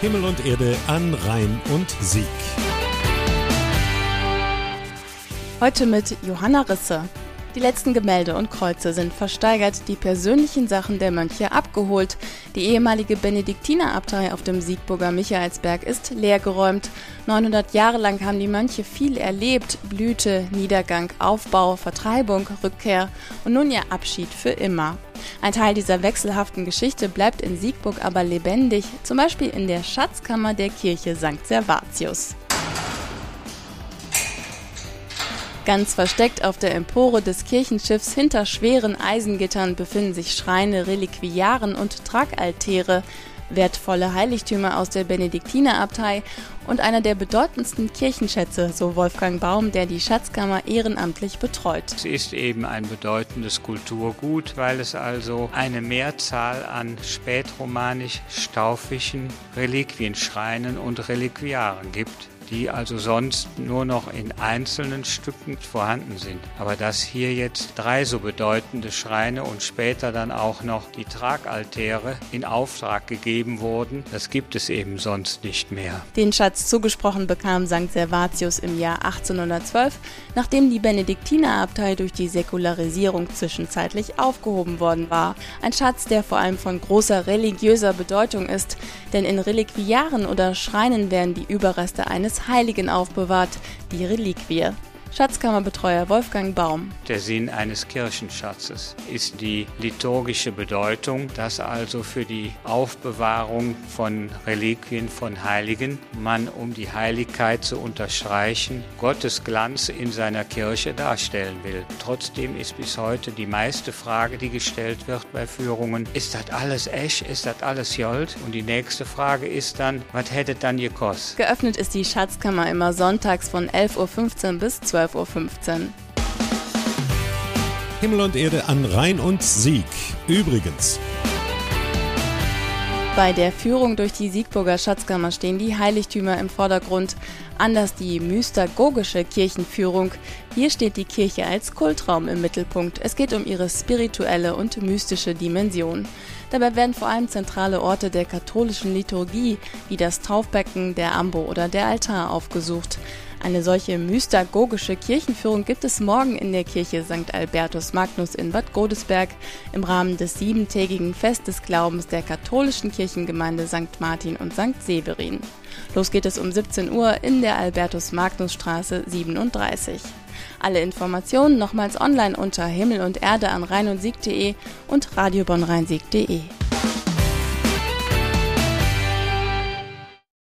Himmel und Erde an Rhein und Sieg. Heute mit Johanna Risse. Die letzten Gemälde und Kreuze sind versteigert, die persönlichen Sachen der Mönche abgeholt. Die ehemalige Benediktinerabtei auf dem Siegburger Michaelsberg ist leergeräumt. 900 Jahre lang haben die Mönche viel erlebt: Blüte, Niedergang, Aufbau, Vertreibung, Rückkehr und nun ihr Abschied für immer. Ein Teil dieser wechselhaften Geschichte bleibt in Siegburg aber lebendig, zum Beispiel in der Schatzkammer der Kirche St. Servatius. Ganz versteckt auf der Empore des Kirchenschiffs hinter schweren Eisengittern befinden sich Schreine, Reliquiaren und Tragaltäre, wertvolle Heiligtümer aus der Benediktinerabtei und einer der bedeutendsten Kirchenschätze, so Wolfgang Baum, der die Schatzkammer ehrenamtlich betreut. Es ist eben ein bedeutendes Kulturgut, weil es also eine Mehrzahl an spätromanisch-staufischen Reliquienschreinen und Reliquiaren gibt die also sonst nur noch in einzelnen Stücken vorhanden sind. Aber dass hier jetzt drei so bedeutende Schreine und später dann auch noch die Tragaltäre in Auftrag gegeben wurden, das gibt es eben sonst nicht mehr. Den Schatz zugesprochen bekam St. Servatius im Jahr 1812, nachdem die Benediktinerabtei durch die Säkularisierung zwischenzeitlich aufgehoben worden war. Ein Schatz, der vor allem von großer religiöser Bedeutung ist, denn in Reliquiaren oder Schreinen werden die Überreste eines Heiligen aufbewahrt, die Reliquie. Schatzkammerbetreuer Wolfgang Baum. Der Sinn eines Kirchenschatzes ist die liturgische Bedeutung, dass also für die Aufbewahrung von Reliquien von Heiligen man, um die Heiligkeit zu unterstreichen, Gottes Glanz in seiner Kirche darstellen will. Trotzdem ist bis heute die meiste Frage, die gestellt wird bei Führungen, ist das alles Esch, ist das alles Jold? Und die nächste Frage ist dann, was hätte dann gekostet? Geöffnet ist die Schatzkammer immer sonntags von 11.15 Uhr bis 12 12.15 Uhr. Himmel und Erde an Rhein und Sieg. Übrigens. Bei der Führung durch die Siegburger Schatzkammer stehen die Heiligtümer im Vordergrund, anders die mystagogische Kirchenführung. Hier steht die Kirche als Kultraum im Mittelpunkt. Es geht um ihre spirituelle und mystische Dimension. Dabei werden vor allem zentrale Orte der katholischen Liturgie wie das Taufbecken, der Ambo oder der Altar aufgesucht. Eine solche mystagogische Kirchenführung gibt es morgen in der Kirche St. Albertus Magnus in Bad Godesberg im Rahmen des siebentägigen Fest des Glaubens der katholischen Kirchengemeinde St. Martin und St. Severin. Los geht es um 17 Uhr in der Albertus Magnus Straße 37. Alle Informationen nochmals online unter Himmel und Erde an rhein und sieg.de und radiobonrheinsieg.de.